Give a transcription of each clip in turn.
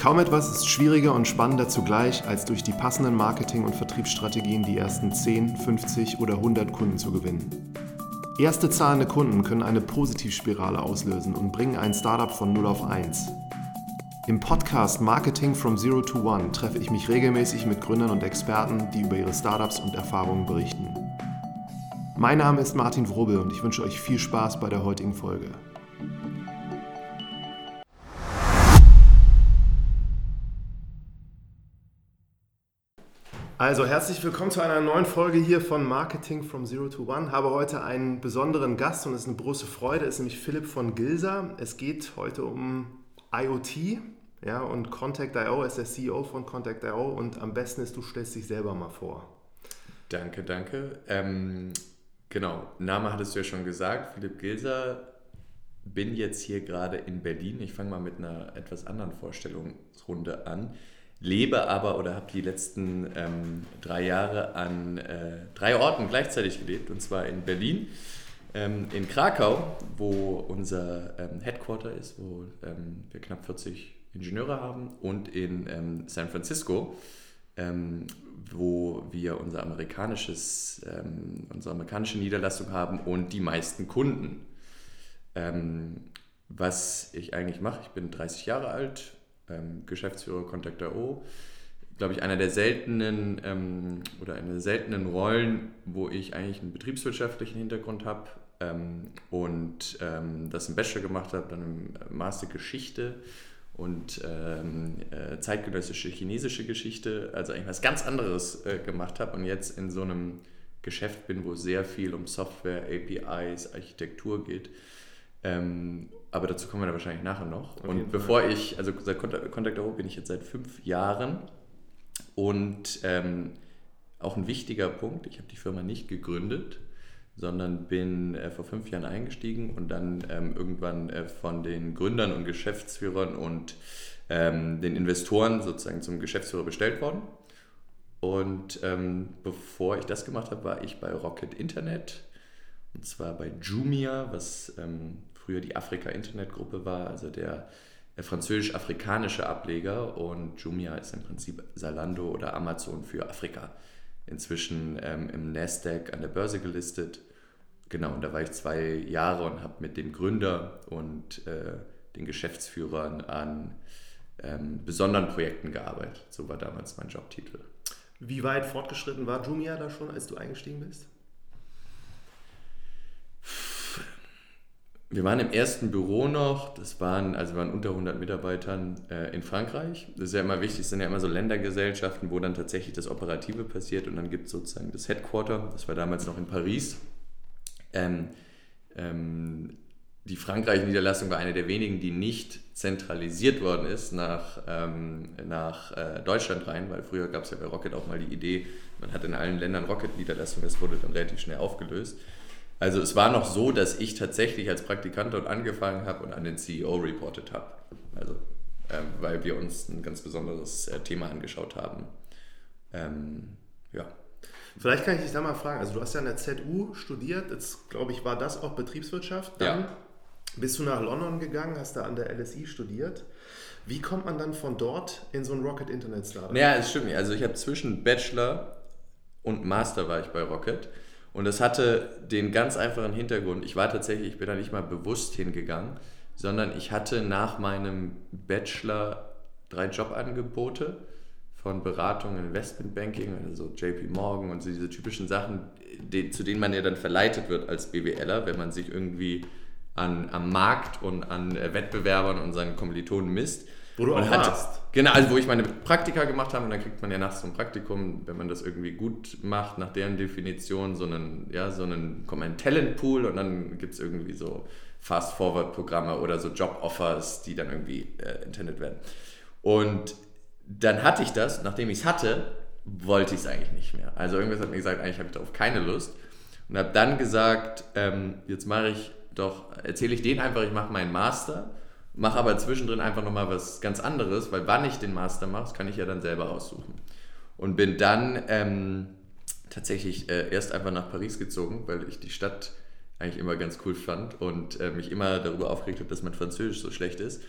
Kaum etwas ist schwieriger und spannender zugleich, als durch die passenden Marketing- und Vertriebsstrategien die ersten 10, 50 oder 100 Kunden zu gewinnen. Erste zahlende Kunden können eine Positivspirale auslösen und bringen ein Startup von 0 auf 1. Im Podcast Marketing from Zero to One treffe ich mich regelmäßig mit Gründern und Experten, die über ihre Startups und Erfahrungen berichten. Mein Name ist Martin Wrobel und ich wünsche euch viel Spaß bei der heutigen Folge. Also herzlich willkommen zu einer neuen Folge hier von Marketing from Zero to One. Habe heute einen besonderen Gast und es ist eine große Freude, ist nämlich Philipp von Gilsa. Es geht heute um IoT ja, und Contact.io ist der CEO von Contact.io und am besten ist, du stellst dich selber mal vor. Danke, danke. Ähm, genau, Name hattest du ja schon gesagt, Philipp Gilsa. Bin jetzt hier gerade in Berlin. Ich fange mal mit einer etwas anderen Vorstellungsrunde an lebe aber oder habe die letzten ähm, drei Jahre an äh, drei Orten gleichzeitig gelebt, und zwar in Berlin, ähm, in Krakau, wo unser ähm, Headquarter ist, wo ähm, wir knapp 40 Ingenieure haben, und in ähm, San Francisco, ähm, wo wir unser amerikanisches, unsere amerikanische Niederlassung haben und die meisten Kunden. was ich eigentlich mache, ich bin 30 Jahre alt, ähm, Geschäftsführer Contact.io, glaube ich, einer der seltenen ähm, oder einer der seltenen Rollen, wo ich eigentlich einen betriebswirtschaftlichen Hintergrund habe ähm, und ähm, das im Bachelor gemacht habe, dann im Master Geschichte und ähm, äh, zeitgenössische chinesische Geschichte, also eigentlich was ganz anderes äh, gemacht habe und jetzt in so einem Geschäft bin, wo sehr viel um Software, APIs, Architektur geht. Ähm, aber dazu kommen wir dann wahrscheinlich nachher noch. Auf und bevor Fall. ich, also seit Contact Euro bin ich jetzt seit fünf Jahren und ähm, auch ein wichtiger Punkt, ich habe die Firma nicht gegründet, sondern bin äh, vor fünf Jahren eingestiegen und dann ähm, irgendwann äh, von den Gründern und Geschäftsführern und ähm, den Investoren sozusagen zum Geschäftsführer bestellt worden. Und ähm, bevor ich das gemacht habe, war ich bei Rocket Internet und zwar bei Jumia, was ähm, früher die Afrika-Internet-Gruppe war, also der, französisch-afrikanische Ableger und Jumia ist im Prinzip Salando oder Amazon für Afrika. Inzwischen ähm, im Nasdaq an der Börse gelistet. Genau, und da war ich zwei Jahre und habe mit dem Gründer und äh, den Geschäftsführern an ähm, besonderen Projekten gearbeitet. So war damals mein Jobtitel. Wie weit fortgeschritten war Jumia da schon, als du eingestiegen bist? Wir waren im ersten Büro noch, das waren, also waren unter 100 Mitarbeitern äh, in Frankreich. Das ist ja immer wichtig, es sind ja immer so Ländergesellschaften, wo dann tatsächlich das Operative passiert und dann gibt es sozusagen das Headquarter, das war damals noch in Paris. Ähm, ähm, die Frankreich-Niederlassung war eine der wenigen, die nicht zentralisiert worden ist nach, ähm, nach äh, Deutschland rein, weil früher gab es ja bei Rocket auch mal die Idee, man hat in allen Ländern Rocket-Niederlassungen, das wurde dann relativ schnell aufgelöst. Also es war noch so, dass ich tatsächlich als Praktikant dort angefangen habe und an den CEO reportet habe. Also ähm, weil wir uns ein ganz besonderes äh, Thema angeschaut haben. Ähm, ja. Vielleicht kann ich dich da mal fragen. Also du hast ja an der ZU studiert. Jetzt glaube ich war das auch Betriebswirtschaft. Dann ja. bist du nach London gegangen, hast da an der LSI studiert. Wie kommt man dann von dort in so ein Rocket Internet Startup? Ja, es stimmt nicht. Also ich habe zwischen Bachelor und Master war ich bei Rocket. Und das hatte den ganz einfachen Hintergrund. Ich war tatsächlich, ich bin da nicht mal bewusst hingegangen, sondern ich hatte nach meinem Bachelor drei Jobangebote von Beratung, Investmentbanking, also JP Morgan und so diese typischen Sachen, die, zu denen man ja dann verleitet wird als BWLer, wenn man sich irgendwie an, am Markt und an Wettbewerbern und seinen Kommilitonen misst. Wo du auch warst. Genau, also wo ich meine Praktika gemacht habe und dann kriegt man ja nach so einem Praktikum, wenn man das irgendwie gut macht, nach deren Definition, so einen, ja, so einen, kommt ein Talentpool und dann gibt es irgendwie so Fast-Forward-Programme oder so Job-Offers, die dann irgendwie äh, intended werden. Und dann hatte ich das, nachdem ich es hatte, wollte ich es eigentlich nicht mehr. Also irgendwas hat mir gesagt, eigentlich habe ich darauf keine Lust. Und habe dann gesagt, ähm, jetzt mache ich doch, erzähle ich denen einfach, ich mache meinen Master mache aber zwischendrin einfach nochmal was ganz anderes, weil wann ich den Master mache, kann ich ja dann selber aussuchen. Und bin dann ähm, tatsächlich äh, erst einfach nach Paris gezogen, weil ich die Stadt eigentlich immer ganz cool fand und äh, mich immer darüber aufgeregt habe, dass mein Französisch so schlecht ist.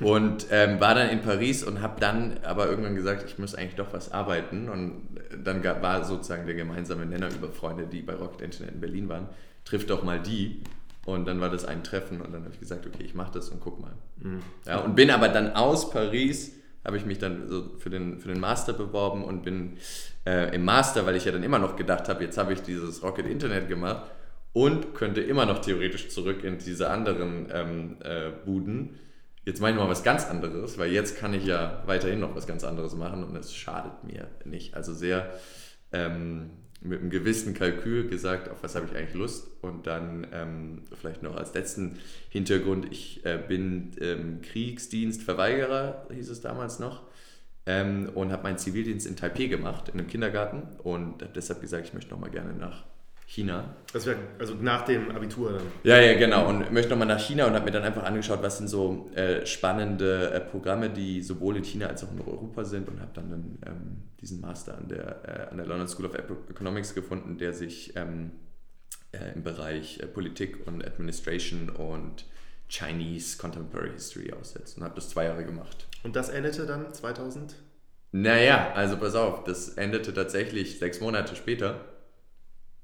Und ähm, war dann in Paris und habe dann aber irgendwann gesagt, ich muss eigentlich doch was arbeiten. Und dann gab, war sozusagen der gemeinsame Nenner über Freunde, die bei Rocket Internet in Berlin waren, trifft doch mal die. Und dann war das ein Treffen und dann habe ich gesagt, okay, ich mache das und guck mal. Mhm. Ja, und bin aber dann aus Paris, habe ich mich dann so für den, für den Master beworben und bin äh, im Master, weil ich ja dann immer noch gedacht habe, jetzt habe ich dieses Rocket Internet gemacht und könnte immer noch theoretisch zurück in diese anderen ähm, äh, Buden. Jetzt mache ich mal was ganz anderes, weil jetzt kann ich ja weiterhin noch was ganz anderes machen und es schadet mir nicht. Also sehr ähm, mit einem gewissen Kalkül gesagt, auf was habe ich eigentlich Lust. Und dann ähm, vielleicht noch als letzten Hintergrund, ich äh, bin ähm, Kriegsdienstverweigerer, hieß es damals noch, ähm, und habe meinen Zivildienst in Taipei gemacht, in einem Kindergarten. Und deshalb gesagt, ich möchte noch mal gerne nach China. Das wäre also nach dem Abitur dann. Ja, ja, genau. Und möchte nochmal nach China und habe mir dann einfach angeschaut, was sind so äh, spannende äh, Programme, die sowohl in China als auch in Europa sind und habe dann einen, ähm, diesen Master an der, äh, an der London School of Economics gefunden, der sich ähm, äh, im Bereich äh, Politik und Administration und Chinese Contemporary History aussetzt und habe das zwei Jahre gemacht. Und das endete dann 2000? Naja, also pass auf, das endete tatsächlich sechs Monate später.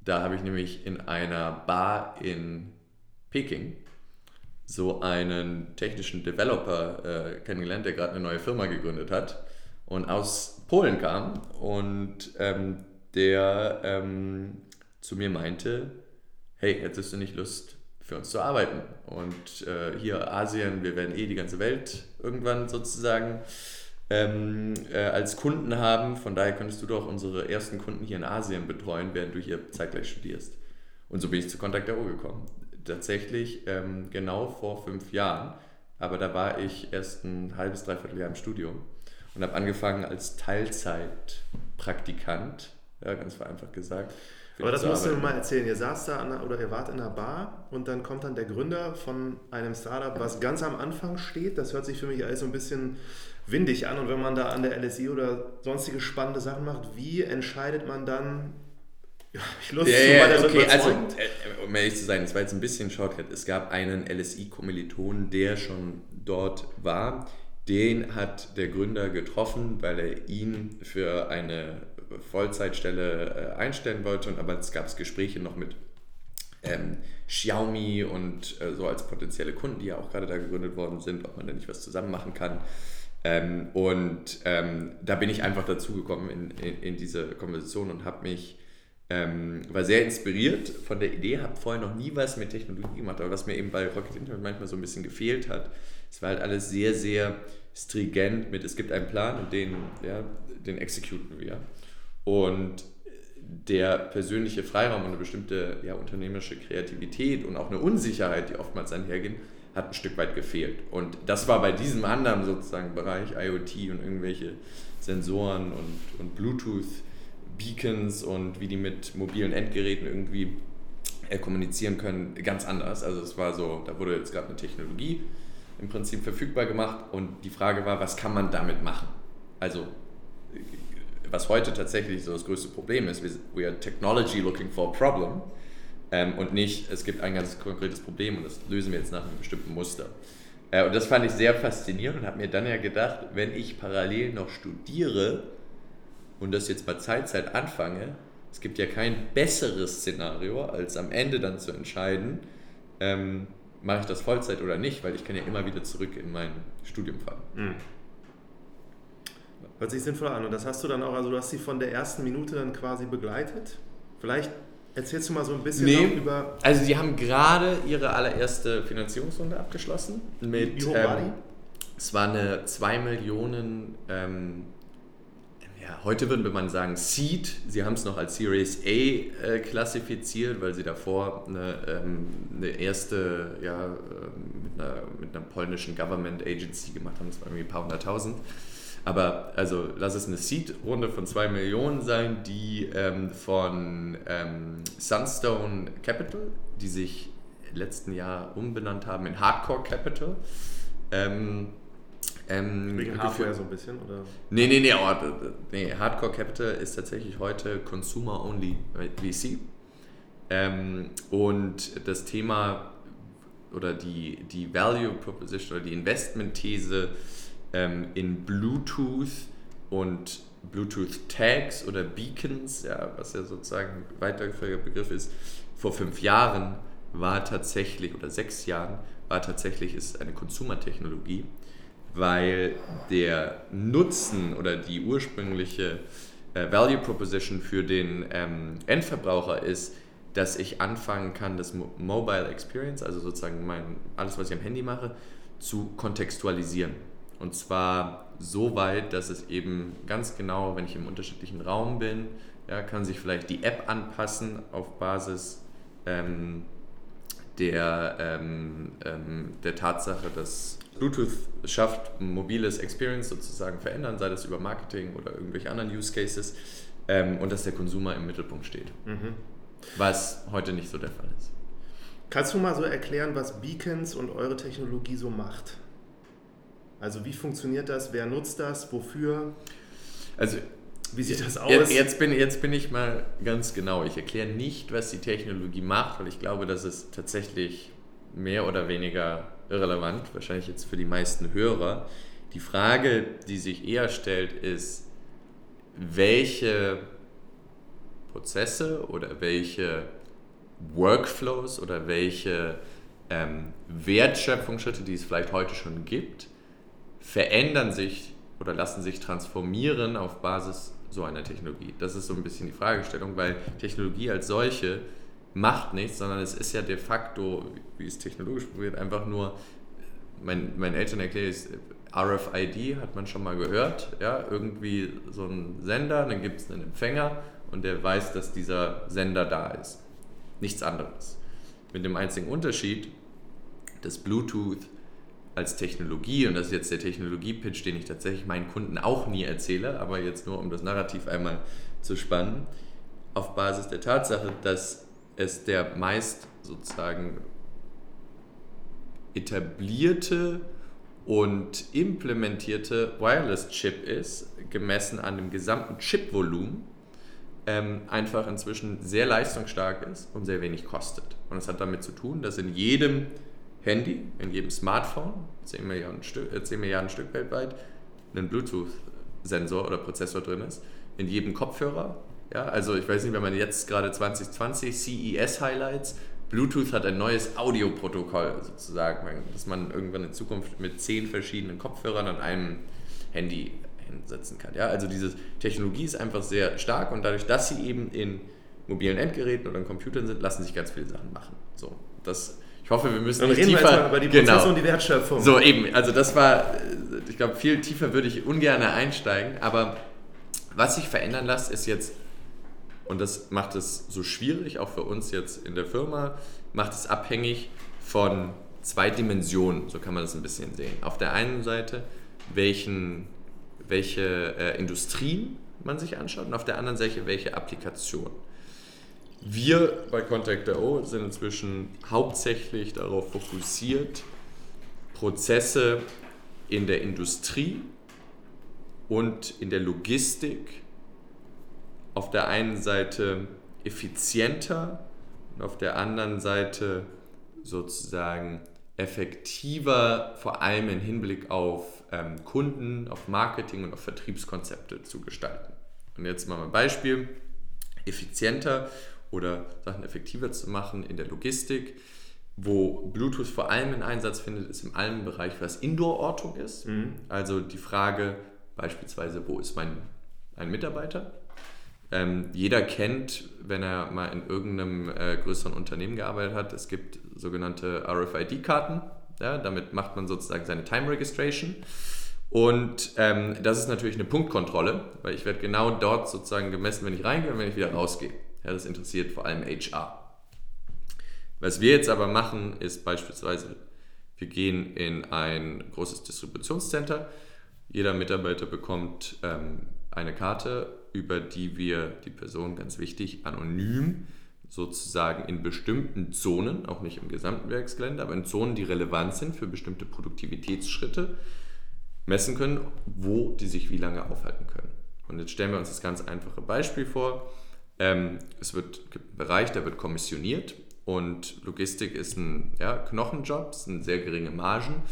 Da habe ich nämlich in einer Bar in Peking so einen technischen Developer äh, kennengelernt, der gerade eine neue Firma gegründet hat und aus Polen kam und ähm, der ähm, zu mir meinte, hey, hättest du nicht Lust für uns zu arbeiten? Und äh, hier Asien, wir werden eh die ganze Welt irgendwann sozusagen ähm, äh, als Kunden haben. Von daher könntest du doch unsere ersten Kunden hier in Asien betreuen, während du hier zeitgleich studierst. Und so bin ich zu Contact O gekommen. Tatsächlich ähm, genau vor fünf Jahren. Aber da war ich erst ein halbes, dreiviertel Jahr im Studium und habe angefangen als Teilzeitpraktikant, ja, ganz vereinfacht gesagt. Aber das musst du mir mal erzählen. Ihr saß da an, oder ihr wart in einer Bar und dann kommt dann der Gründer von einem Startup, was ganz am Anfang steht. Das hört sich für mich alles so ein bisschen windig an. Und wenn man da an der LSI oder sonstige spannende Sachen macht, wie entscheidet man dann, ja, ich Lust yeah, zu okay, also, äh, um ehrlich zu sein, es war jetzt ein bisschen Shortcut. Es gab einen LSI-Kommiliton, der schon dort war. Den hat der Gründer getroffen, weil er ihn für eine Vollzeitstelle äh, einstellen wollte. Und aber es gab Gespräche noch mit ähm, Xiaomi und äh, so als potenzielle Kunden, die ja auch gerade da gegründet worden sind, ob man da nicht was zusammen machen kann. Ähm, und ähm, da bin ich einfach dazugekommen in, in, in diese Konversation und habe mich, ähm, war sehr inspiriert von der Idee, habe vorher noch nie was mit Technologie gemacht, aber was mir eben bei Rocket Internet manchmal so ein bisschen gefehlt hat, es war halt alles sehr, sehr stringent mit, es gibt einen Plan und den, ja, den exekuten wir. Und der persönliche Freiraum und eine bestimmte ja, unternehmerische Kreativität und auch eine Unsicherheit, die oftmals einhergehen, hat ein Stück weit gefehlt. Und das war bei diesem anderen sozusagen Bereich, IoT und irgendwelche Sensoren und, und Bluetooth-Beacons und wie die mit mobilen Endgeräten irgendwie äh, kommunizieren können, ganz anders. Also es war so, da wurde jetzt gerade eine Technologie im Prinzip verfügbar gemacht und die Frage war, was kann man damit machen? Also was heute tatsächlich so das größte Problem ist, we are technology looking for a problem ähm, und nicht, es gibt ein ganz konkretes Problem und das lösen wir jetzt nach einem bestimmten Muster. Äh, und das fand ich sehr faszinierend und habe mir dann ja gedacht, wenn ich parallel noch studiere und das jetzt bei Zeitzeit anfange, es gibt ja kein besseres Szenario, als am Ende dann zu entscheiden, ähm, mache ich das Vollzeit oder nicht, weil ich kann ja immer wieder zurück in mein Studium fallen. Mhm. Hört sich sinnvoll an. Und das hast du dann auch, also du hast sie von der ersten Minute dann quasi begleitet. Vielleicht Erzählst du mal so ein bisschen nee, über. Also, sie haben gerade ihre allererste Finanzierungsrunde abgeschlossen. Mit, Wie hoch war ähm, die? Es war eine 2 Millionen. Ähm, ja, heute würde man sagen Seed. Sie haben es noch als Series A äh, klassifiziert, weil sie davor eine, ähm, eine erste, ja, äh, mit, einer, mit einer polnischen Government Agency gemacht haben. Das war irgendwie ein paar hunderttausend. Aber also lass es eine Seed-Runde von 2 Millionen sein, die ähm, von ähm, Sunstone Capital, die sich letzten Jahr umbenannt haben in Hardcore Capital. Ähm, ähm, Wegen Hardware so ein bisschen? Oder? Nee, nee, nee, oh, nee, Hardcore Capital ist tatsächlich heute Consumer Only VC. Ähm, und das Thema oder die, die Value Proposition oder die Investment-These ähm, in Bluetooth und Bluetooth Tags oder Beacons, ja, was ja sozusagen ein weitergeführter Begriff ist, vor fünf Jahren war tatsächlich, oder sechs Jahren, war tatsächlich ist eine Konsumertechnologie, weil der Nutzen oder die ursprüngliche äh, Value Proposition für den ähm, Endverbraucher ist, dass ich anfangen kann, das Mobile Experience, also sozusagen mein, alles, was ich am Handy mache, zu kontextualisieren. Und zwar so weit, dass es eben ganz genau, wenn ich im unterschiedlichen Raum bin, ja, kann sich vielleicht die App anpassen auf Basis ähm, der, ähm, ähm, der Tatsache, dass Bluetooth schafft, mobiles Experience sozusagen verändern, sei das über Marketing oder irgendwelche anderen Use Cases ähm, und dass der Konsumer im Mittelpunkt steht. Mhm. Was heute nicht so der Fall ist. Kannst du mal so erklären, was Beacons und eure Technologie so macht? Also wie funktioniert das? Wer nutzt das? Wofür? Also wie sieht das aus? Jetzt, jetzt, bin, jetzt bin ich mal ganz genau. Ich erkläre nicht, was die Technologie macht, weil ich glaube, das ist tatsächlich mehr oder weniger irrelevant, wahrscheinlich jetzt für die meisten Hörer. Die Frage, die sich eher stellt, ist, welche Prozesse oder welche Workflows oder welche ähm, Wertschöpfungsschritte, die es vielleicht heute schon gibt, verändern sich oder lassen sich transformieren auf Basis so einer Technologie? Das ist so ein bisschen die Fragestellung, weil Technologie als solche macht nichts, sondern es ist ja de facto, wie es technologisch probiert, einfach nur, mein, meinen Eltern erkläre ich RFID hat man schon mal gehört, ja, irgendwie so ein Sender, dann gibt es einen Empfänger und der weiß, dass dieser Sender da ist. Nichts anderes. Mit dem einzigen Unterschied, dass Bluetooth als Technologie, und das ist jetzt der Technologie-Pitch, den ich tatsächlich meinen Kunden auch nie erzähle, aber jetzt nur um das Narrativ einmal zu spannen, auf Basis der Tatsache, dass es der meist sozusagen etablierte und implementierte Wireless-Chip ist, gemessen an dem gesamten Chip-Volumen, ähm, einfach inzwischen sehr leistungsstark ist und sehr wenig kostet. Und das hat damit zu tun, dass in jedem Handy, in jedem Smartphone, 10 Milliarden, Stück, äh, 10 Milliarden Stück weltweit, ein Bluetooth-Sensor oder Prozessor drin ist. In jedem Kopfhörer. Ja, also ich weiß nicht, wenn man jetzt gerade 2020 CES-Highlights, Bluetooth hat ein neues Audioprotokoll sozusagen, dass man irgendwann in Zukunft mit zehn verschiedenen Kopfhörern an einem Handy hinsetzen kann. Ja, also diese Technologie ist einfach sehr stark und dadurch, dass sie eben in mobilen Endgeräten oder in Computern sind, lassen sich ganz viele Sachen machen. So, das ich hoffe, wir müssen Dann nicht reden tiefer. Wir über die Prozesse genau. und die Wertschöpfung. So eben, also das war, ich glaube, viel tiefer würde ich ungern einsteigen, aber was sich verändern lässt, ist jetzt, und das macht es so schwierig, auch für uns jetzt in der Firma, macht es abhängig von zwei Dimensionen, so kann man das ein bisschen sehen. Auf der einen Seite, welchen, welche äh, Industrien man sich anschaut und auf der anderen Seite, welche Applikationen. Wir bei Contact.io sind inzwischen hauptsächlich darauf fokussiert, Prozesse in der Industrie und in der Logistik auf der einen Seite effizienter und auf der anderen Seite sozusagen effektiver, vor allem im Hinblick auf ähm, Kunden, auf Marketing und auf Vertriebskonzepte zu gestalten. Und jetzt mal ein Beispiel. Effizienter oder Sachen effektiver zu machen in der Logistik. Wo Bluetooth vor allem einen Einsatz findet, ist in allem Bereich, was Indoor-Ortung ist. Mhm. Also die Frage beispielsweise, wo ist mein ein Mitarbeiter? Ähm, jeder kennt, wenn er mal in irgendeinem äh, größeren Unternehmen gearbeitet hat, es gibt sogenannte RFID-Karten. Ja, damit macht man sozusagen seine Time Registration. Und ähm, das ist natürlich eine Punktkontrolle, weil ich werde genau dort sozusagen gemessen, wenn ich reingehe und wenn ich wieder rausgehe. Ja, das interessiert vor allem HR. Was wir jetzt aber machen, ist beispielsweise, wir gehen in ein großes Distributionscenter. Jeder Mitarbeiter bekommt ähm, eine Karte, über die wir die Person, ganz wichtig, anonym sozusagen in bestimmten Zonen, auch nicht im gesamten Werksgelände, aber in Zonen, die relevant sind für bestimmte Produktivitätsschritte, messen können, wo die sich wie lange aufhalten können. Und jetzt stellen wir uns das ganz einfache Beispiel vor Ähm, es wird, gibt einen Bereich, der wird kommissioniert und Logistik ist ein ja, Knochenjob, es sind sehr geringe Margen.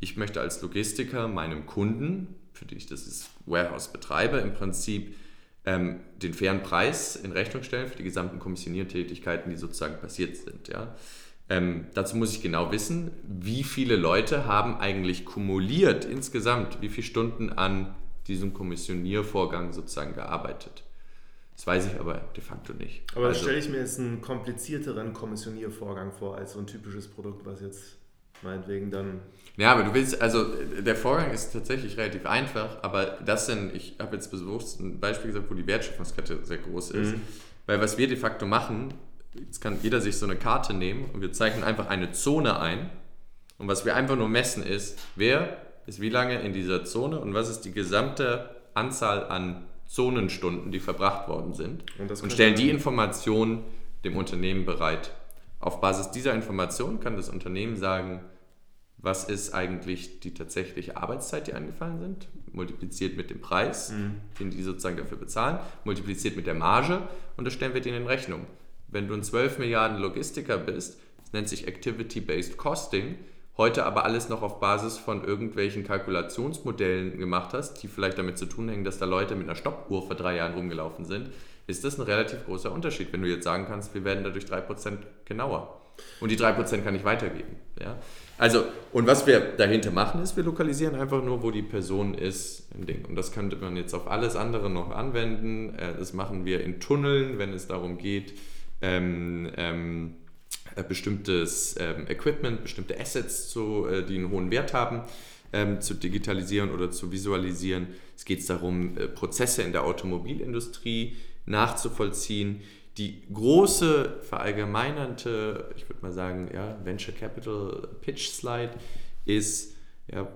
Ich möchte als Logistiker meinem Kunden, für den ich das Warehouse betreibe, im Prinzip ähm, den fairen Preis in Rechnung stellen für die gesamten Kommissioniertätigkeiten, die sozusagen passiert sind. Ja. Ähm, dazu muss ich genau wissen, wie viele Leute haben eigentlich kumuliert insgesamt, wie viele Stunden an diesem Kommissioniervorgang sozusagen gearbeitet. Das weiß ich aber de facto nicht. Aber also, stelle ich mir jetzt einen komplizierteren Kommissioniervorgang vor als so ein typisches Produkt, was jetzt meinetwegen dann. Ja, aber du willst, also der Vorgang ist tatsächlich relativ einfach, aber das sind, ich habe jetzt bewusst ein Beispiel gesagt, wo die Wertschöpfungskette sehr groß ist. Mhm. Weil was wir de facto machen, jetzt kann jeder sich so eine Karte nehmen und wir zeichnen einfach eine Zone ein. Und was wir einfach nur messen ist, wer ist wie lange in dieser Zone und was ist die gesamte Anzahl an Zonenstunden, die verbracht worden sind und, und stellen die Informationen dem Unternehmen bereit. Auf Basis dieser Information kann das Unternehmen sagen, was ist eigentlich die tatsächliche Arbeitszeit, die angefallen sind, multipliziert mit dem Preis, mhm. den die sozusagen dafür bezahlen, multipliziert mit der Marge und das stellen wir denen in Rechnung. Wenn du ein 12 Milliarden Logistiker bist, das nennt sich Activity-Based Costing, heute aber alles noch auf Basis von irgendwelchen Kalkulationsmodellen gemacht hast, die vielleicht damit zu tun hängen, dass da Leute mit einer Stoppuhr vor drei Jahren rumgelaufen sind, ist das ein relativ großer Unterschied, wenn du jetzt sagen kannst, wir werden dadurch 3% genauer. Und die 3% kann ich weitergeben. Ja? Also, und was wir dahinter machen, ist, wir lokalisieren einfach nur, wo die Person ist. Und das könnte man jetzt auf alles andere noch anwenden. Äh, das machen wir in Tunneln, wenn es darum geht, ähm, ähm, äh, bestimmtes ähm, Equipment, bestimmte Assets, zu, äh, die einen hohen Wert haben, ähm, zu digitalisieren oder zu visualisieren. Es geht darum, äh, Prozesse in der Automobilindustrie nachzuvollziehen. Die große verallgemeinernde, ich würde mal sagen, ja, Venture Capital Pitch Slide ist, ja,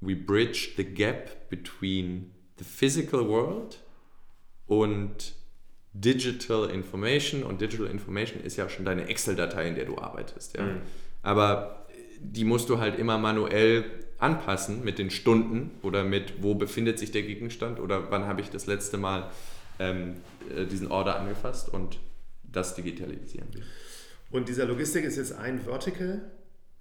we bridge the gap between the physical world und Digital Information und Digital Information ist ja schon deine Excel-Datei, in der du arbeitest. Ja? Mhm. Aber die musst du halt immer manuell anpassen mit den Stunden oder mit, wo befindet sich der Gegenstand oder wann habe ich das letzte Mal ähm, äh, diesen Order angefasst und das digitalisieren wir. Und dieser Logistik ist jetzt ein Vertical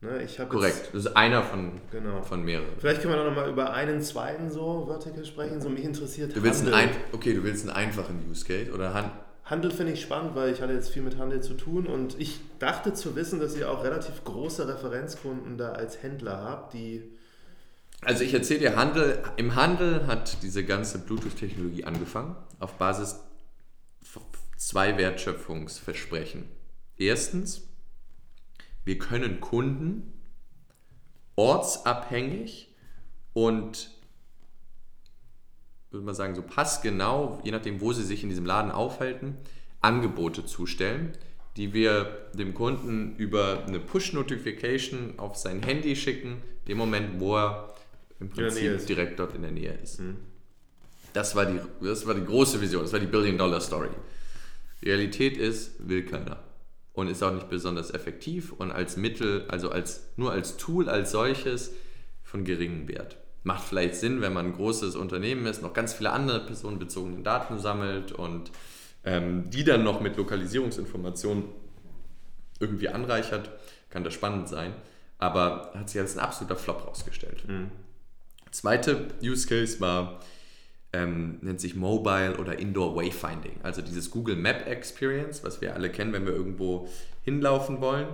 Ne, Korrekt, das ist einer von, genau. von mehreren. Vielleicht können wir noch mal über einen zweiten so Vertical sprechen. So mich interessiert du willst Handel. Einen, okay, du willst einen einfachen Use Case oder Hand Handel finde ich spannend, weil ich hatte jetzt viel mit Handel zu tun und ich dachte zu wissen, dass ihr auch relativ große Referenzkunden da als Händler habt, die also ich erzähle dir, Handel, im Handel hat diese ganze Bluetooth-Technologie angefangen auf Basis zwei Wertschöpfungsversprechen. Erstens, wir können Kunden ortsabhängig und würde man sagen, so passgenau, je nachdem, wo sie sich in diesem Laden aufhalten, Angebote zustellen, die wir dem Kunden über eine Push-Notification auf sein Handy schicken, dem Moment, wo er im Prinzip direkt dort in der Nähe ist. Mhm. Das, war die, das war die große Vision, das war die Billion-Dollar-Story. Realität ist, will keiner und ist auch nicht besonders effektiv und als Mittel, also als, nur als Tool als solches von geringem Wert. Macht vielleicht Sinn, wenn man ein großes Unternehmen ist, noch ganz viele andere personenbezogene Daten sammelt und ähm, die dann noch mit Lokalisierungsinformationen irgendwie anreichert, kann das spannend sein. Aber hat sich als ein absoluter Flop rausgestellt. Mhm. Zweite Use Case war ähm, nennt sich Mobile oder Indoor Wayfinding. Also dieses Google Map Experience, was wir alle kennen, wenn wir irgendwo hinlaufen wollen,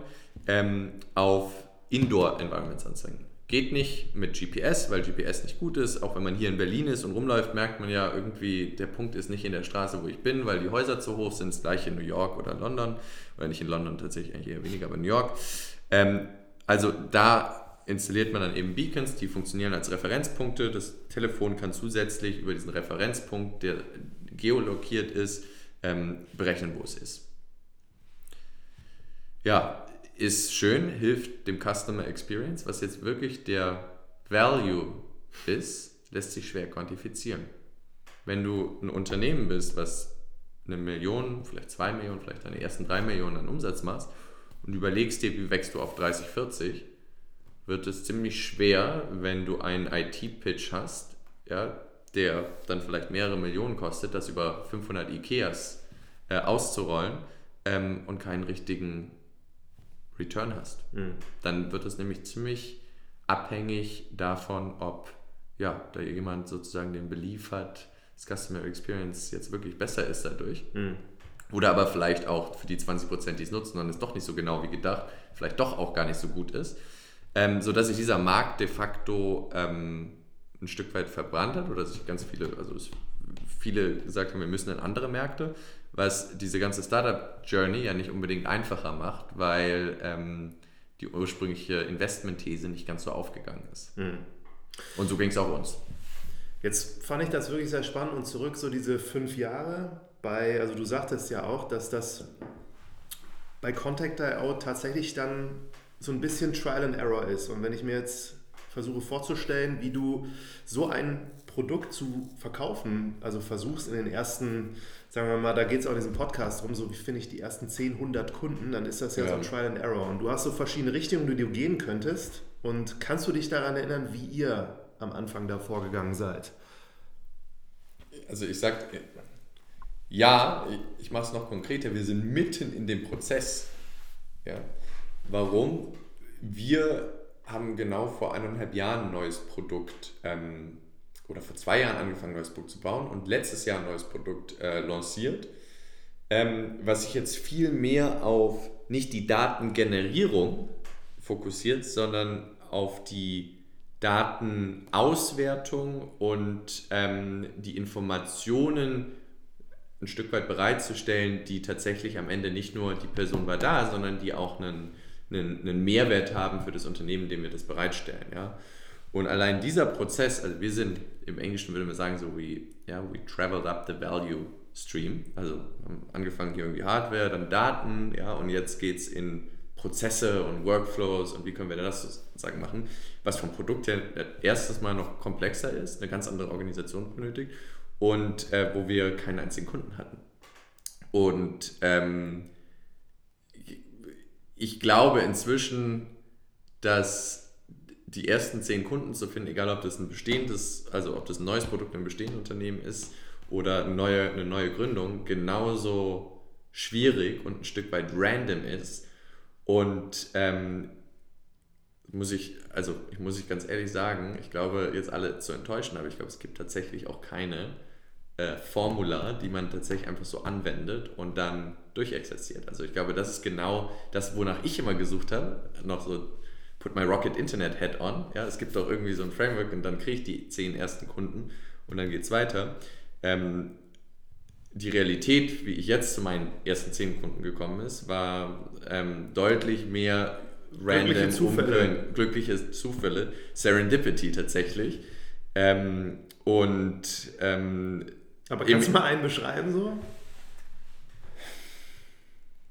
ähm, auf Indoor Environments anzeigen. Geht nicht mit GPS, weil GPS nicht gut ist. Auch wenn man hier in Berlin ist und rumläuft, merkt man ja irgendwie, der Punkt ist nicht in der Straße, wo ich bin, weil die Häuser zu hoch sind. Das gleiche in New York oder London. Oder nicht in London tatsächlich, eigentlich eher weniger, aber New York. Ähm, also da installiert man dann eben Beacons, die funktionieren als Referenzpunkte. Das Telefon kann zusätzlich über diesen Referenzpunkt, der geolokiert ist, ähm, berechnen, wo es ist. Ja, ist schön, hilft dem Customer Experience. Was jetzt wirklich der Value ist, lässt sich schwer quantifizieren. Wenn du ein Unternehmen bist, was eine Million, vielleicht zwei Millionen, vielleicht deine ersten drei Millionen an Umsatz machst und überlegst dir, wie wächst du auf 30, 40, wird es ziemlich schwer, wenn du einen IT-Pitch hast, ja, der dann vielleicht mehrere Millionen kostet, das über 500 Ikeas äh, auszurollen ähm, und keinen richtigen Return hast. Mhm. Dann wird es nämlich ziemlich abhängig davon, ob ja, da jemand sozusagen den Belief hat, das Customer Experience jetzt wirklich besser ist dadurch. Mhm. Oder aber vielleicht auch für die 20%, die es nutzen, dann ist doch nicht so genau wie gedacht, vielleicht doch auch gar nicht so gut ist. Ähm, sodass sich dieser Markt de facto ähm, ein Stück weit verbrannt hat oder sich ganz viele, also viele gesagt haben, wir müssen in andere Märkte, was diese ganze Startup-Journey ja nicht unbedingt einfacher macht, weil ähm, die ursprüngliche Investment-These nicht ganz so aufgegangen ist. Mhm. Und so ging es auch uns. Jetzt fand ich das wirklich sehr spannend und zurück so diese fünf Jahre bei, also du sagtest ja auch, dass das bei Contact.io tatsächlich dann so ein bisschen Trial and Error ist. Und wenn ich mir jetzt versuche vorzustellen, wie du so ein Produkt zu verkaufen, also versuchst in den ersten, sagen wir mal, da geht es auch in diesem Podcast rum, so wie finde ich die ersten 10, 100 Kunden, dann ist das ja, ja, so ein Trial and Error. Und du hast so verschiedene Richtungen, die du gehen könntest. Und kannst du dich daran erinnern, wie ihr am Anfang da vorgegangen seid? Also ich sag, ja, ich mache es noch konkreter, wir sind mitten in dem Prozess. Ja. Warum? Wir haben genau vor eineinhalb Jahren ein neues Produkt ähm, oder vor zwei Jahren angefangen, ein neues Produkt zu bauen und letztes Jahr ein neues Produkt äh, lanciert, ähm, was sich jetzt viel mehr auf nicht die Datengenerierung fokussiert, sondern auf die Datenauswertung und ähm, die Informationen ein Stück weit bereitzustellen, die tatsächlich am Ende nicht nur die Person war da, sondern die auch einen, einen, einen Mehrwert haben für das Unternehmen, dem wir das bereitstellen. Ja? Und allein dieser Prozess, also wir sind im Englischen würde man sagen, so wie, ja, we traveled up the value stream. Also haben angefangen hier irgendwie Hardware, dann Daten, ja, und jetzt geht es in Prozesse und Workflows und wie können wir das sozusagen machen, was vom Produkt her erstes Mal noch komplexer ist, eine ganz andere Organisation benötigt und äh, wo wir keinen einzigen Kunden hatten. Und ähm, ich glaube inzwischen, dass die ersten zehn Kunden zu finden, egal ob das ein bestehendes, also ob das ein neues Produkt in einem bestehenden Unternehmen ist oder eine neue, eine neue Gründung, genauso schwierig und ein Stück weit random ist. Und ähm, muss ich, also muss ich ganz ehrlich sagen, ich glaube, jetzt alle zu enttäuschen, aber ich glaube, es gibt tatsächlich auch keine äh, Formula, die man tatsächlich einfach so anwendet und dann durchexerziert. Also ich glaube, das ist genau das, wonach ich immer gesucht habe. Noch so put my Rocket Internet Head on. Ja, es gibt doch irgendwie so ein Framework und dann kriege ich die zehn ersten Kunden und dann geht es weiter. Ähm, die Realität, wie ich jetzt zu meinen ersten zehn Kunden gekommen ist, war ähm, deutlich mehr random, glückliche Zufälle. glückliche Zufälle, Serendipity tatsächlich. Ähm, und ähm, aber kannst du mal einen beschreiben so?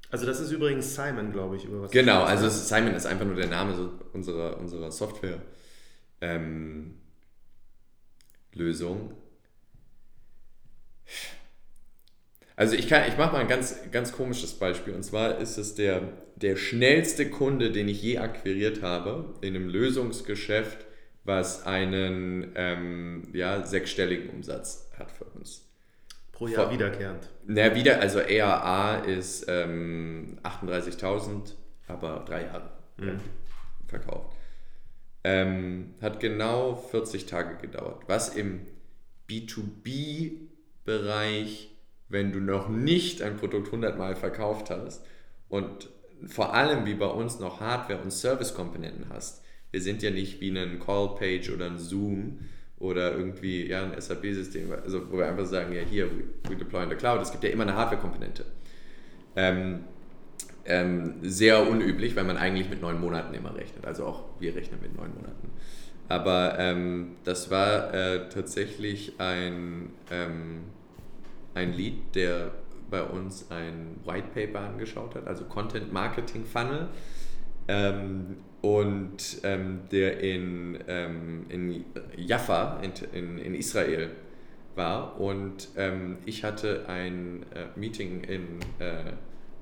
Also das ist übrigens Simon, glaube ich, über was. Genau, also ist, Simon ist einfach nur der Name so unserer, unserer Software ähm, Lösung. Also ich, ich mache mal ein ganz, ganz komisches Beispiel. Und zwar ist es der, der schnellste Kunde, den ich je akquiriert habe in einem Lösungsgeschäft, was einen ähm, ja, sechsstelligen Umsatz hat für uns. Pro Jahr Vor, wiederkehrend. Na, wieder, also ERA ist ähm, 38.000, aber drei Jahre mhm. verkauft. Ähm, hat genau 40 Tage gedauert. Was im B2B-Bereich, wenn du noch nicht ein Produkt 100 Mal verkauft hast und vor allem wie bei uns noch Hardware- und Service-Komponenten hast. Wir sind ja nicht wie ein Call-Page oder ein Zoom, oder irgendwie ja, ein SAP-System, also wo wir einfach sagen, ja hier, we, deploy in the cloud, es gibt ja immer eine Hardware-Komponente. Ähm, ähm, sehr unüblich, weil man eigentlich mit neun Monaten immer rechnet, also auch wir rechnen mit neun Monaten. Aber ähm, das war äh, tatsächlich ein, ähm, ein Lead, der bei uns ein White Paper angeschaut hat, also Content Marketing Funnel. Ähm, und ähm, der in, ähm, in Jaffa in, in, Israel war. Und ähm, ich hatte ein äh, Meeting in äh,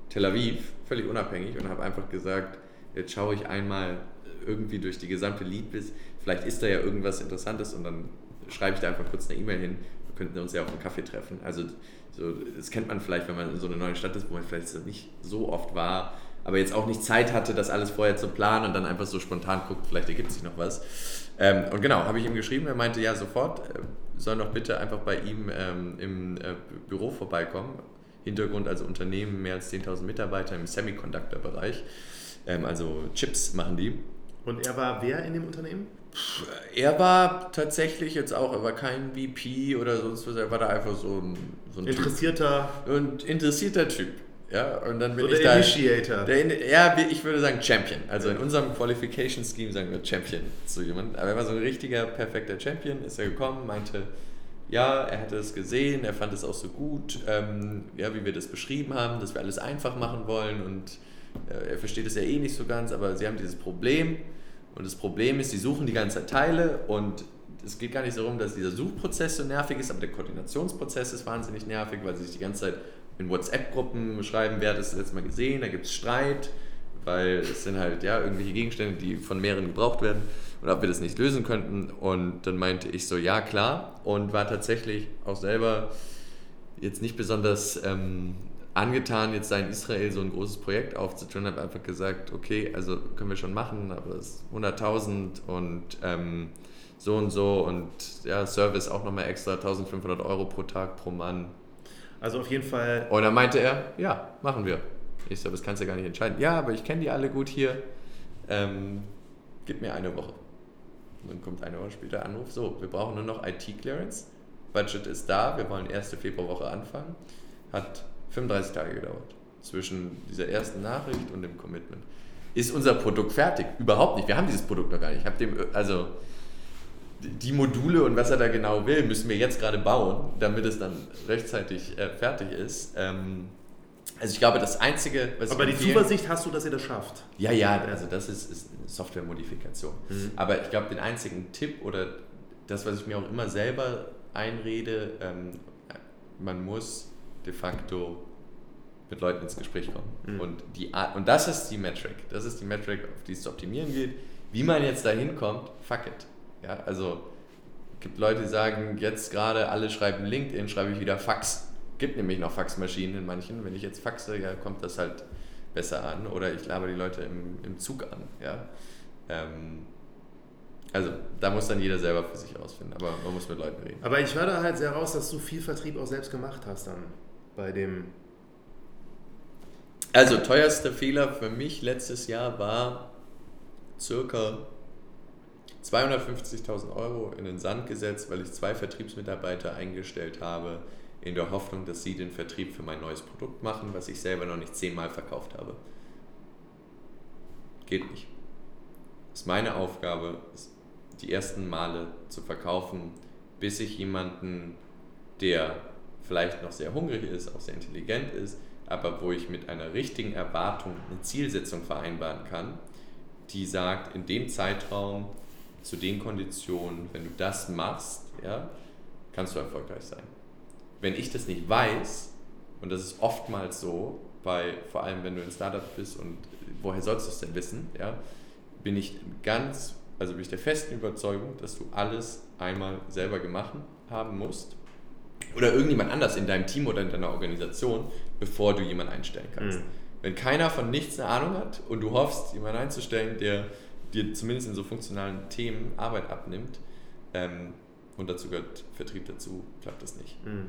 Tel Aviv, völlig unabhängig, und habe einfach gesagt, jetzt schaue ich einmal irgendwie durch die gesamte Leadlist, vielleicht ist da ja irgendwas Interessantes und dann schreibe ich da einfach kurz eine E-Mail hin. Wir könnten uns ja auf einen Kaffee treffen. Also so, das kennt man vielleicht, wenn man in so einer neuen Stadt ist, wo man vielleicht nicht so oft war, aber jetzt auch nicht Zeit hatte, das alles vorher zu planen und dann einfach so spontan guckt, vielleicht ergibt sich noch was. Ähm, und genau, habe ich ihm geschrieben, er meinte, ja, sofort, äh, soll doch bitte einfach bei ihm ähm, im äh, Büro vorbeikommen. Hintergrund also Unternehmen, mehr als 10.000 Mitarbeiter im Semiconductor-Bereich. Ähm, also Chips machen die. Und er war wer in dem Unternehmen? Er war tatsächlich jetzt auch, er war kein VP oder sonst was, er war da einfach so ein, so ein interessierter typ. Und interessierter Typ. Ja, und dann bin so ich der da. Initiator. Der, ja, ich würde sagen Champion. Also in unserem Qualification Scheme sagen wir Champion zu jemandem. Aber er war so ein richtiger, perfekter Champion, ist er gekommen, meinte, ja, er hätte es gesehen, er fand es auch so gut, ähm, ja, wie wir das beschrieben haben, dass wir alles einfach machen wollen und äh, er versteht es ja eh nicht so ganz, aber sie haben dieses Problem und das Problem ist, sie suchen die ganze Zeit Teile und es geht gar nicht darum, dass dieser Suchprozess so nervig ist, aber der Koordinationsprozess ist wahnsinnig nervig, weil sie sich die ganze Zeit in WhatsApp-Gruppen schreiben, wer hat das letzte Mal gesehen, da gibt es Streit, weil es sind halt ja irgendwelche Gegenstände, die von mehreren gebraucht werden und ob wir das nicht lösen könnten. Und dann meinte ich so, ja klar und war tatsächlich auch selber jetzt nicht besonders ähm, angetan, jetzt da in Israel so ein großes Projekt aufzutun, habe einfach gesagt, okay, also können wir schon machen, aber es ist 100.000 und ähm, so und so und ja, Service auch nochmal extra 1500 Euro pro Tag pro Mann. Also auf jeden Fall. Und dann meinte er, ja, machen wir. Ich so, das kannst du gar nicht entscheiden. Ja, aber ich kenne die alle gut hier. Ähm, gib mir eine Woche. Und dann kommt eine Woche später Anruf. So, wir brauchen nur noch IT-Clearance. Budget ist da. Wir wollen erste Februarwoche anfangen. Hat 35 Tage gedauert. Zwischen dieser ersten Nachricht und dem Commitment. Ist unser Produkt fertig? Überhaupt nicht. Wir haben dieses Produkt noch gar nicht. Ich habe dem, also die Module und was er da genau will, müssen wir jetzt gerade bauen, damit es dann rechtzeitig äh, fertig ist. Ähm, also ich glaube, das Einzige, was Aber die Zuversicht hast du, dass ihr das schafft? Ja, ja, also das ist, ist eine Software-Modifikation. Mhm. Aber ich glaube, den einzigen Tipp oder das, was ich mir auch immer selber einrede, ähm, man muss de facto mit Leuten ins Gespräch kommen. Mhm. Und, die, und das ist die Metric. Das ist die Metric, auf die es zu optimieren geht. Wie man jetzt da hinkommt, fuck it. Ja, also gibt Leute, die sagen, jetzt gerade alle schreiben LinkedIn, schreibe ich wieder Fax. Gibt nämlich noch Faxmaschinen in manchen. Wenn ich jetzt faxe, ja, kommt das halt besser an. Oder ich laber die Leute im, im Zug an. Ja. Ähm, also da muss dann jeder selber für sich rausfinden, aber man muss mit Leuten reden. Aber ich höre da halt sehr raus, dass du viel Vertrieb auch selbst gemacht hast dann bei dem. Also teuerster Fehler für mich letztes Jahr war circa 250.000 Euro in den Sand gesetzt, weil ich zwei Vertriebsmitarbeiter eingestellt habe, in der Hoffnung, dass sie den Vertrieb für mein neues Produkt machen, was ich selber noch nicht zehnmal verkauft habe. Geht nicht. Es ist meine Aufgabe, die ersten Male zu verkaufen, bis ich jemanden, der vielleicht noch sehr hungrig ist, auch sehr intelligent ist, aber wo ich mit einer richtigen Erwartung eine Zielsetzung vereinbaren kann, die sagt, in dem Zeitraum zu den Konditionen, wenn du das machst, ja, kannst du erfolgreich sein. Wenn ich das nicht weiß, und das ist oftmals so, bei, vor allem wenn du ein Startup bist und woher sollst du es denn wissen, ja, bin ich ganz, also bin ich der festen Überzeugung, dass du alles einmal selber gemacht haben musst oder irgendjemand anders in deinem Team oder in deiner Organisation, bevor du jemanden einstellen kannst. Mhm. Wenn keiner von nichts eine Ahnung hat und du hoffst, jemanden einzustellen, der dir zumindest in so funktionalen Themen Arbeit abnimmt ähm, und dazu gehört Vertrieb dazu, klappt das nicht. Mhm.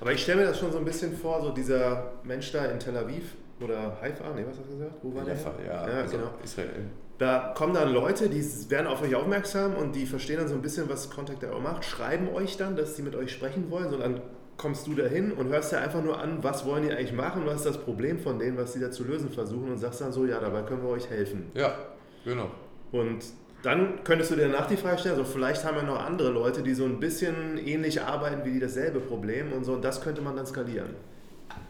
Aber ich stelle mir das schon so ein bisschen vor, so dieser Mensch da in Tel Aviv oder Haifa, nee, was hast du gesagt? Wo war Haifa, der? Ja, ja also genau. Israel. Da kommen dann Leute, die werden auf euch aufmerksam und die verstehen dann so ein bisschen, was Contact auch macht, schreiben euch dann, dass sie mit euch sprechen wollen, so dann kommst du dahin und hörst dir einfach nur an, was wollen die eigentlich machen, was ist das Problem von denen, was sie da zu lösen versuchen und sagst dann so, ja, dabei können wir euch helfen. Ja, genau. Und dann könntest du dir danach die Frage stellen, also vielleicht haben wir noch andere Leute, die so ein bisschen ähnlich arbeiten wie die dasselbe Problem und so, und das könnte man dann skalieren.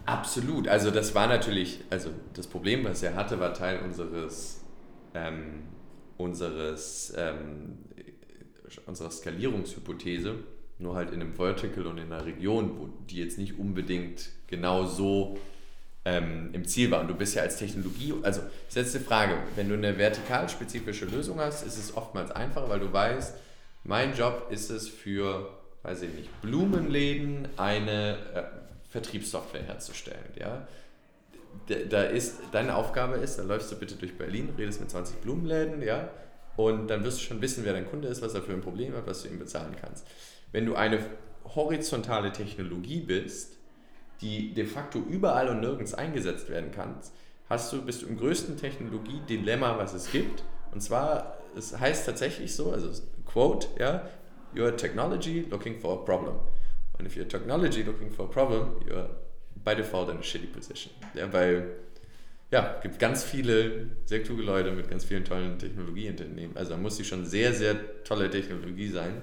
Absolut, also das war natürlich, also das Problem, was er hatte, war Teil unseres, ähm, unseres, ähm, unserer Skalierungshypothese, nur halt in einem Vertical und in einer Region, wo die jetzt nicht unbedingt genau so ähm, im Ziel war. Und du bist ja als Technologie, also das letzte Frage, wenn du eine vertikalspezifische Lösung hast, ist es oftmals einfacher, weil du weißt, Mein Job ist es für, weiß ich nicht, Blumenläden eine äh, Vertriebssoftware herzustellen. Ja? Da ist, deine Aufgabe ist, dann läufst du bitte durch Berlin, redest mit 20 Blumenläden, ja, und dann wirst du schon wissen, wer dein Kunde ist, was er für ein Problem hat, was du ihm bezahlen kannst. Wenn du eine horizontale Technologie bist, die de facto überall und nirgends eingesetzt werden kann, hast du, bist du im größten Technologiedilemma, was es gibt. Und zwar, es heißt tatsächlich so, also Quote, ja, you're technology looking for a problem. And if you're technology looking for a problem, you're by default in a shitty position. Ja, weil ja, gibt ganz viele sehr kluge Leute mit ganz vielen tollen Technologieunternehmen. Also da muss sie schon sehr, sehr tolle Technologie sein,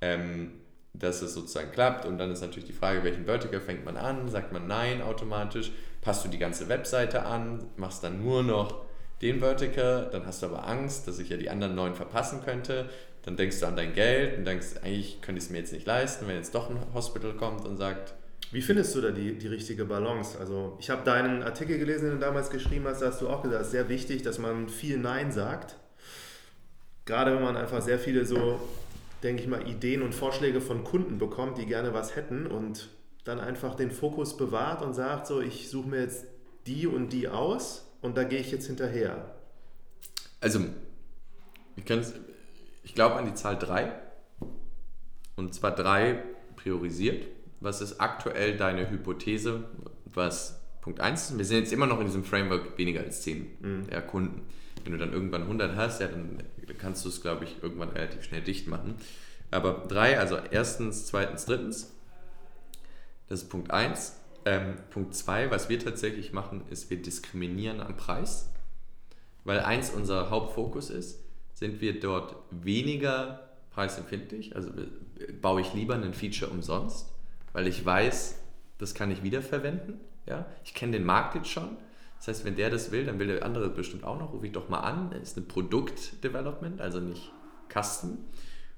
ähm, dass es sozusagen klappt. Und dann ist natürlich die Frage, welchen Vertical fängt man an? Sagt man Nein automatisch? Passt du die ganze Webseite an? Machst dann nur noch den Vertical? Dann hast du aber Angst, dass ich ja die anderen neun verpassen könnte. Dann denkst du an dein Geld und denkst, eigentlich könnte ich es mir jetzt nicht leisten, wenn jetzt doch ein Hospital kommt und sagt, wie findest du da die, die richtige Balance? Also ich habe deinen Artikel gelesen, den du damals geschrieben hast, da hast du auch gesagt, es ist sehr wichtig, dass man viel Nein sagt. Gerade wenn man einfach sehr viele so, denke ich mal, Ideen und Vorschläge von Kunden bekommt, die gerne was hätten und dann einfach den Fokus bewahrt und sagt, so, ich suche mir jetzt die und die aus und da gehe ich jetzt hinterher. Also, ich, ich glaube an die Zahl 3 und zwar 3 priorisiert was ist aktuell deine Hypothese, was Punkt 1 ist? Wir sind jetzt immer noch in diesem Framework weniger als 10 mhm. Kunden. Wenn du dann irgendwann 100 hast, ja, dann kannst du es, glaube ich, irgendwann relativ schnell dicht machen. Aber drei, also erstens, zweitens, drittens, das ist Punkt 1. Ähm, Punkt 2, was wir tatsächlich machen, ist, wir diskriminieren am Preis. Weil eins unser Hauptfokus ist, sind wir dort weniger preisempfindlich. Also baue ich lieber ein Feature umsonst weil ich weiß, das kann ich wiederverwenden. Ja? Ich kenne den Markt jetzt schon. Das heißt, wenn der das will, dann will der andere bestimmt auch noch. Rufe ich doch mal an. Das ist ein Produktdevelopment, also nicht Custom.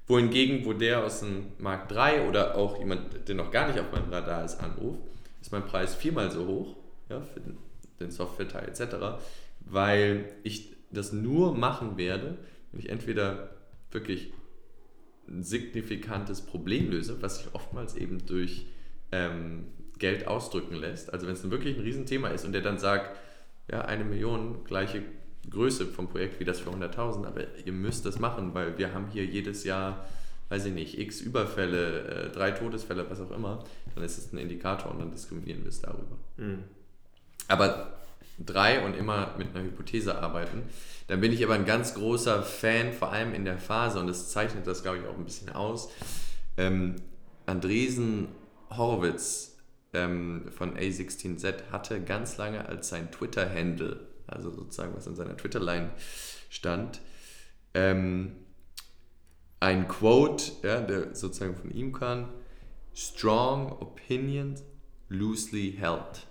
Wohingegen, wo der aus dem Markt 3 oder auch jemand, der noch gar nicht auf meinem Radar ist, anruft, ist mein Preis viermal so hoch ja, für den, den Software-Teil etc., weil ich das nur machen werde, wenn ich entweder wirklich ein signifikantes Problem löse, was sich oftmals eben durch ähm, Geld ausdrücken lässt. Also wenn es wirklich ein Riesenthema ist und der dann sagt, ja, eine Million, gleiche Größe vom Projekt wie das für 100.000, aber ihr müsst das machen, weil wir haben hier jedes Jahr, weiß ich nicht, x Überfälle, äh, drei Todesfälle, was auch immer, dann ist es ein Indikator und dann diskriminieren wir es darüber. Mhm. Aber drei und immer mit einer Hypothese arbeiten. Dann bin ich aber ein ganz großer Fan, vor allem in der Phase, und das zeichnet das, glaube ich, auch ein bisschen aus. Ähm, Andresen Horowitz ähm, von A16Z hatte ganz lange als sein Twitter-Handle, also sozusagen was in seiner Twitter-Line stand, ähm, ein Quote, ja, der sozusagen von ihm kam: Strong opinions loosely held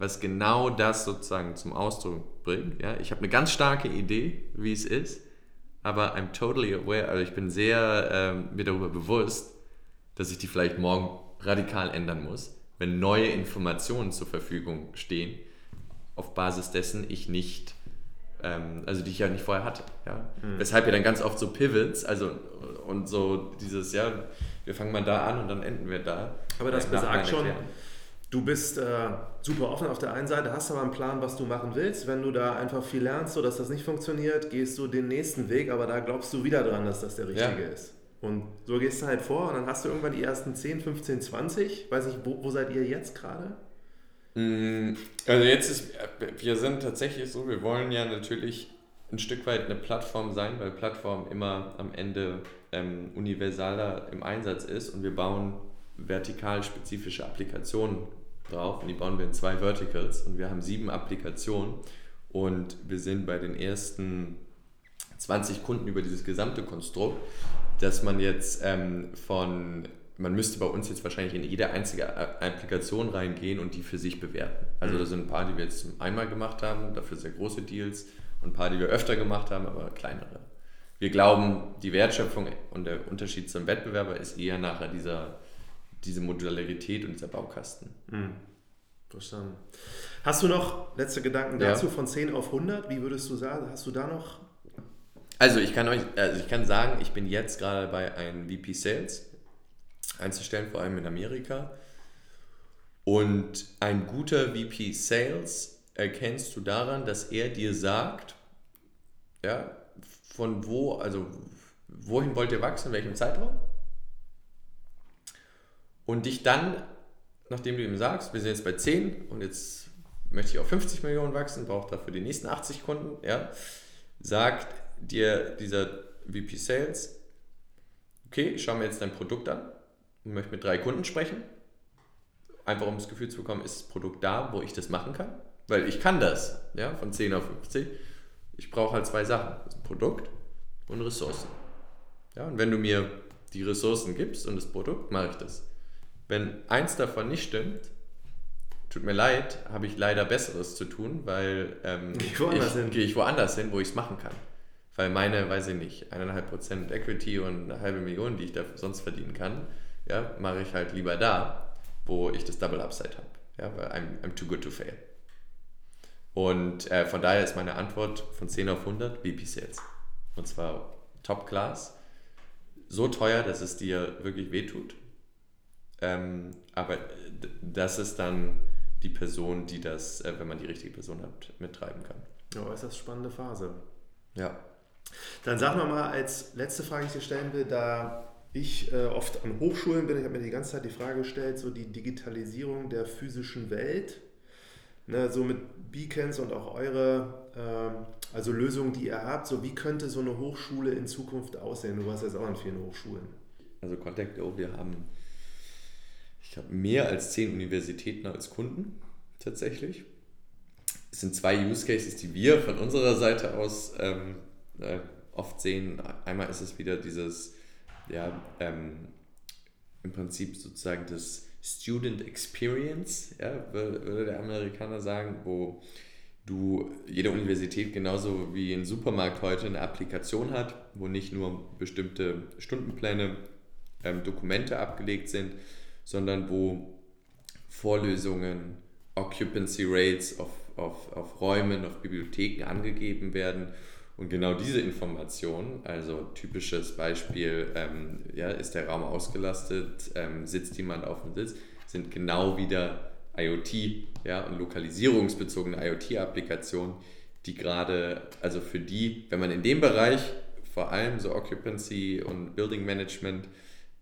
was genau das sozusagen zum Ausdruck bringt. Ja? Ich habe eine ganz starke Idee, wie es ist, aber I'm totally aware, also ich bin sehr ähm, mir darüber bewusst, dass ich die vielleicht morgen radikal ändern muss, wenn neue Informationen zur Verfügung stehen, auf Basis dessen ich nicht, ähm, also die ich ja nicht vorher hatte. Ja? Mhm. Weshalb ja dann ganz oft so Pivots, also und so dieses, ja, wir fangen mal da an und dann enden wir da. Aber das besagt schon, erklären Du bist äh, super offen auf der einen Seite, hast aber einen Plan, was du machen willst. Wenn du da einfach viel lernst, so dass das nicht funktioniert, gehst du den nächsten Weg, aber da glaubst du wieder dran, dass das der richtige ja. ist. Und so gehst du halt vor und dann hast du irgendwann die ersten 10, 15, 20. Weiß ich, wo, wo seid ihr jetzt gerade? Mm, also jetzt ist, wir sind tatsächlich so, wir wollen ja natürlich ein Stück weit eine Plattform sein, weil Plattform immer am Ende ähm, universaler im Einsatz ist und wir bauen vertikal spezifische Applikationen drauf und die bauen wir in zwei Verticals und wir haben sieben Applikationen und wir sind bei den ersten 20 Kunden über dieses gesamte Konstrukt, dass man jetzt ähm, von, man müsste bei uns jetzt wahrscheinlich in jede einzige Applikation reingehen und die für sich bewerten. Also mhm. da sind ein paar, die wir jetzt einmal gemacht haben, dafür sehr große Deals und ein paar, die wir öfter gemacht haben, aber kleinere. Wir glauben, die Wertschöpfung und der Unterschied zum Wettbewerber ist eher nachher dieser diese Modularität und dieser Baukasten. Mhm. Verstanden. Hast du noch letzte Gedanken dazu ja. von 10 auf 100? Wie würdest du sagen? Hast du da noch? Also ich kann euch, also ich kann sagen, ich bin jetzt gerade bei einem VP Sales einzustellen, vor allem in Amerika. Und ein guter VP Sales erkennst du daran, dass er dir sagt, ja, von wo, also wohin wollt ihr wachsen, in welchem Zeitraum? Und dich dann, nachdem du ihm sagst, wir sind jetzt bei 10 und jetzt möchte ich auf 50 Millionen wachsen, brauche dafür die nächsten 80 Kunden, ja, sagt dir dieser VP Sales, okay, ich schaue mir jetzt dein Produkt an und möchte mit drei Kunden sprechen. Einfach um das Gefühl zu bekommen, ist das Produkt da, wo ich das machen kann? Weil ich kann das, ja, von 10 auf 50. Ich brauche halt zwei Sachen, das Produkt und Ressourcen. Ja, und wenn du mir die Ressourcen gibst und das Produkt, mache ich das. Wenn eins davon nicht stimmt, tut mir leid, habe ich leider Besseres zu tun, weil ähm, ich gehe ich woanders hin, wo ich es machen kann. Weil meine, weiß ich nicht, eineinhalb Prozent Equity und eine halbe Million, die ich da sonst verdienen kann, ja, mache ich halt lieber da, wo ich das Double Upside habe. Ja, weil I'm, I'm too good to fail. Und äh, von daher ist meine Antwort von 10 auf 100 VP Sales. Und zwar Top Class. So teuer, dass es dir wirklich wehtut. Ähm, aber das ist dann die Person, die das, äh, wenn man die richtige Person hat, mittreiben kann. Ja, ist das spannende Phase. Ja. Dann sag mal mal als letzte Frage, die ich dir stellen will, da ich äh, oft an Hochschulen bin, ich habe mir die ganze Zeit die Frage gestellt, so die Digitalisierung der physischen Welt, ne, so mit Beacons und auch eure, äh, also Lösungen, die ihr habt, so wie könnte so eine Hochschule in Zukunft aussehen? Du warst jetzt auch an vielen Hochschulen. Also Contact.io, wir haben, ich habe mehr als zehn Universitäten als Kunden tatsächlich. Es sind zwei Use Cases, die wir von unserer Seite aus ähm, äh, oft sehen. Einmal ist es wieder dieses ja, ähm, im Prinzip sozusagen das Student Experience, ja, würde der Amerikaner sagen, wo du jede Universität genauso wie ein Supermarkt heute eine Applikation hat, wo nicht nur bestimmte Stundenpläne, ähm, Dokumente abgelegt sind, sondern wo Vorlesungen, Occupancy Rates auf, auf, auf Räumen, auf Bibliotheken angegeben werden und genau diese Information, also typisches Beispiel, ähm, ja, ist der Raum ausgelastet, ähm, sitzt jemand auf dem Sitz, sind genau wieder IoT ja, und lokalisierungsbezogene IoT-Applikationen, die gerade, also für die, wenn man in dem Bereich vor allem so Occupancy und Building Management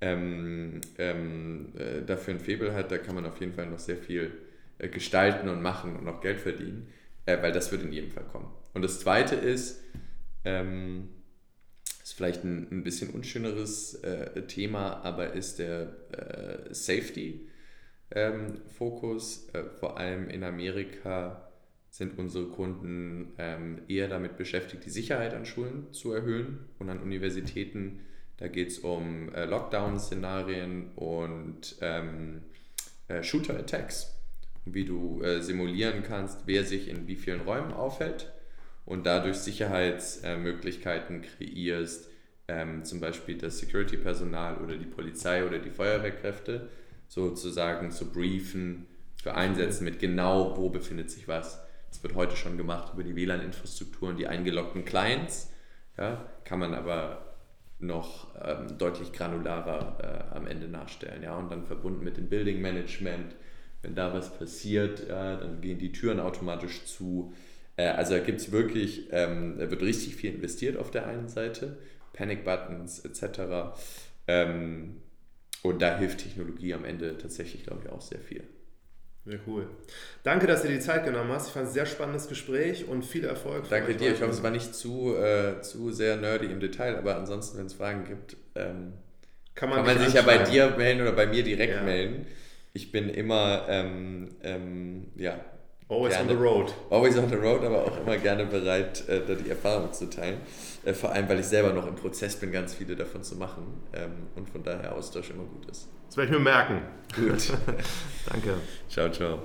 ähm, ähm, äh, dafür ein Faible hat, da kann man auf jeden Fall noch sehr viel äh, gestalten und machen und noch Geld verdienen, äh, weil das wird in jedem Fall kommen. Und das Zweite ist, ähm, ist vielleicht ein, ein bisschen unschöneres äh, Thema, aber ist der äh, Safety-Fokus. Ähm, äh, vor allem in Amerika sind unsere Kunden ähm, eher damit beschäftigt, die Sicherheit an Schulen zu erhöhen und an Universitäten. Da geht es um äh, Lockdown-Szenarien und ähm, äh, Shooter-Attacks, wie du äh, simulieren kannst, wer sich in wie vielen Räumen aufhält und dadurch Sicherheitsmöglichkeiten kreierst, ähm, zum Beispiel das Security-Personal oder die Polizei oder die Feuerwehrkräfte sozusagen zu briefen, zu einsetzen mit genau, wo befindet sich was. Das wird heute schon gemacht über die WLAN-Infrastruktur und die eingeloggten Clients. Ja, kann man aber noch ähm, deutlich granularer äh, am Ende nachstellen. Ja, und dann verbunden mit dem Building Management. Wenn da was passiert, ja, dann gehen die Türen automatisch zu. Äh, also da gibt es wirklich, ähm, da wird richtig viel investiert auf der einen Seite, Panic Buttons etc. Ähm, und da hilft Technologie am Ende tatsächlich, glaube ich, auch sehr viel. Sehr cool. Danke, dass du dir die Zeit genommen hast. Ich fand es ein sehr spannendes Gespräch und viel Erfolg. Danke dir. Ich hoffe, es war nicht zu, äh, zu sehr nerdy im Detail, aber ansonsten, wenn es Fragen gibt, ähm, kann man, kann man sich ja bei dir melden oder bei mir direkt ja. melden. Ich bin immer ähm, ähm, ja, Always gerne, on the road. Always on the road, aber auch immer gerne bereit, äh, da die Erfahrung zu teilen. Äh, vor allem, weil ich selber noch im Prozess bin, ganz viele davon zu machen ähm, und von daher Austausch immer gut ist. Das werde ich mir merken. Gut. Danke. Ciao, ciao.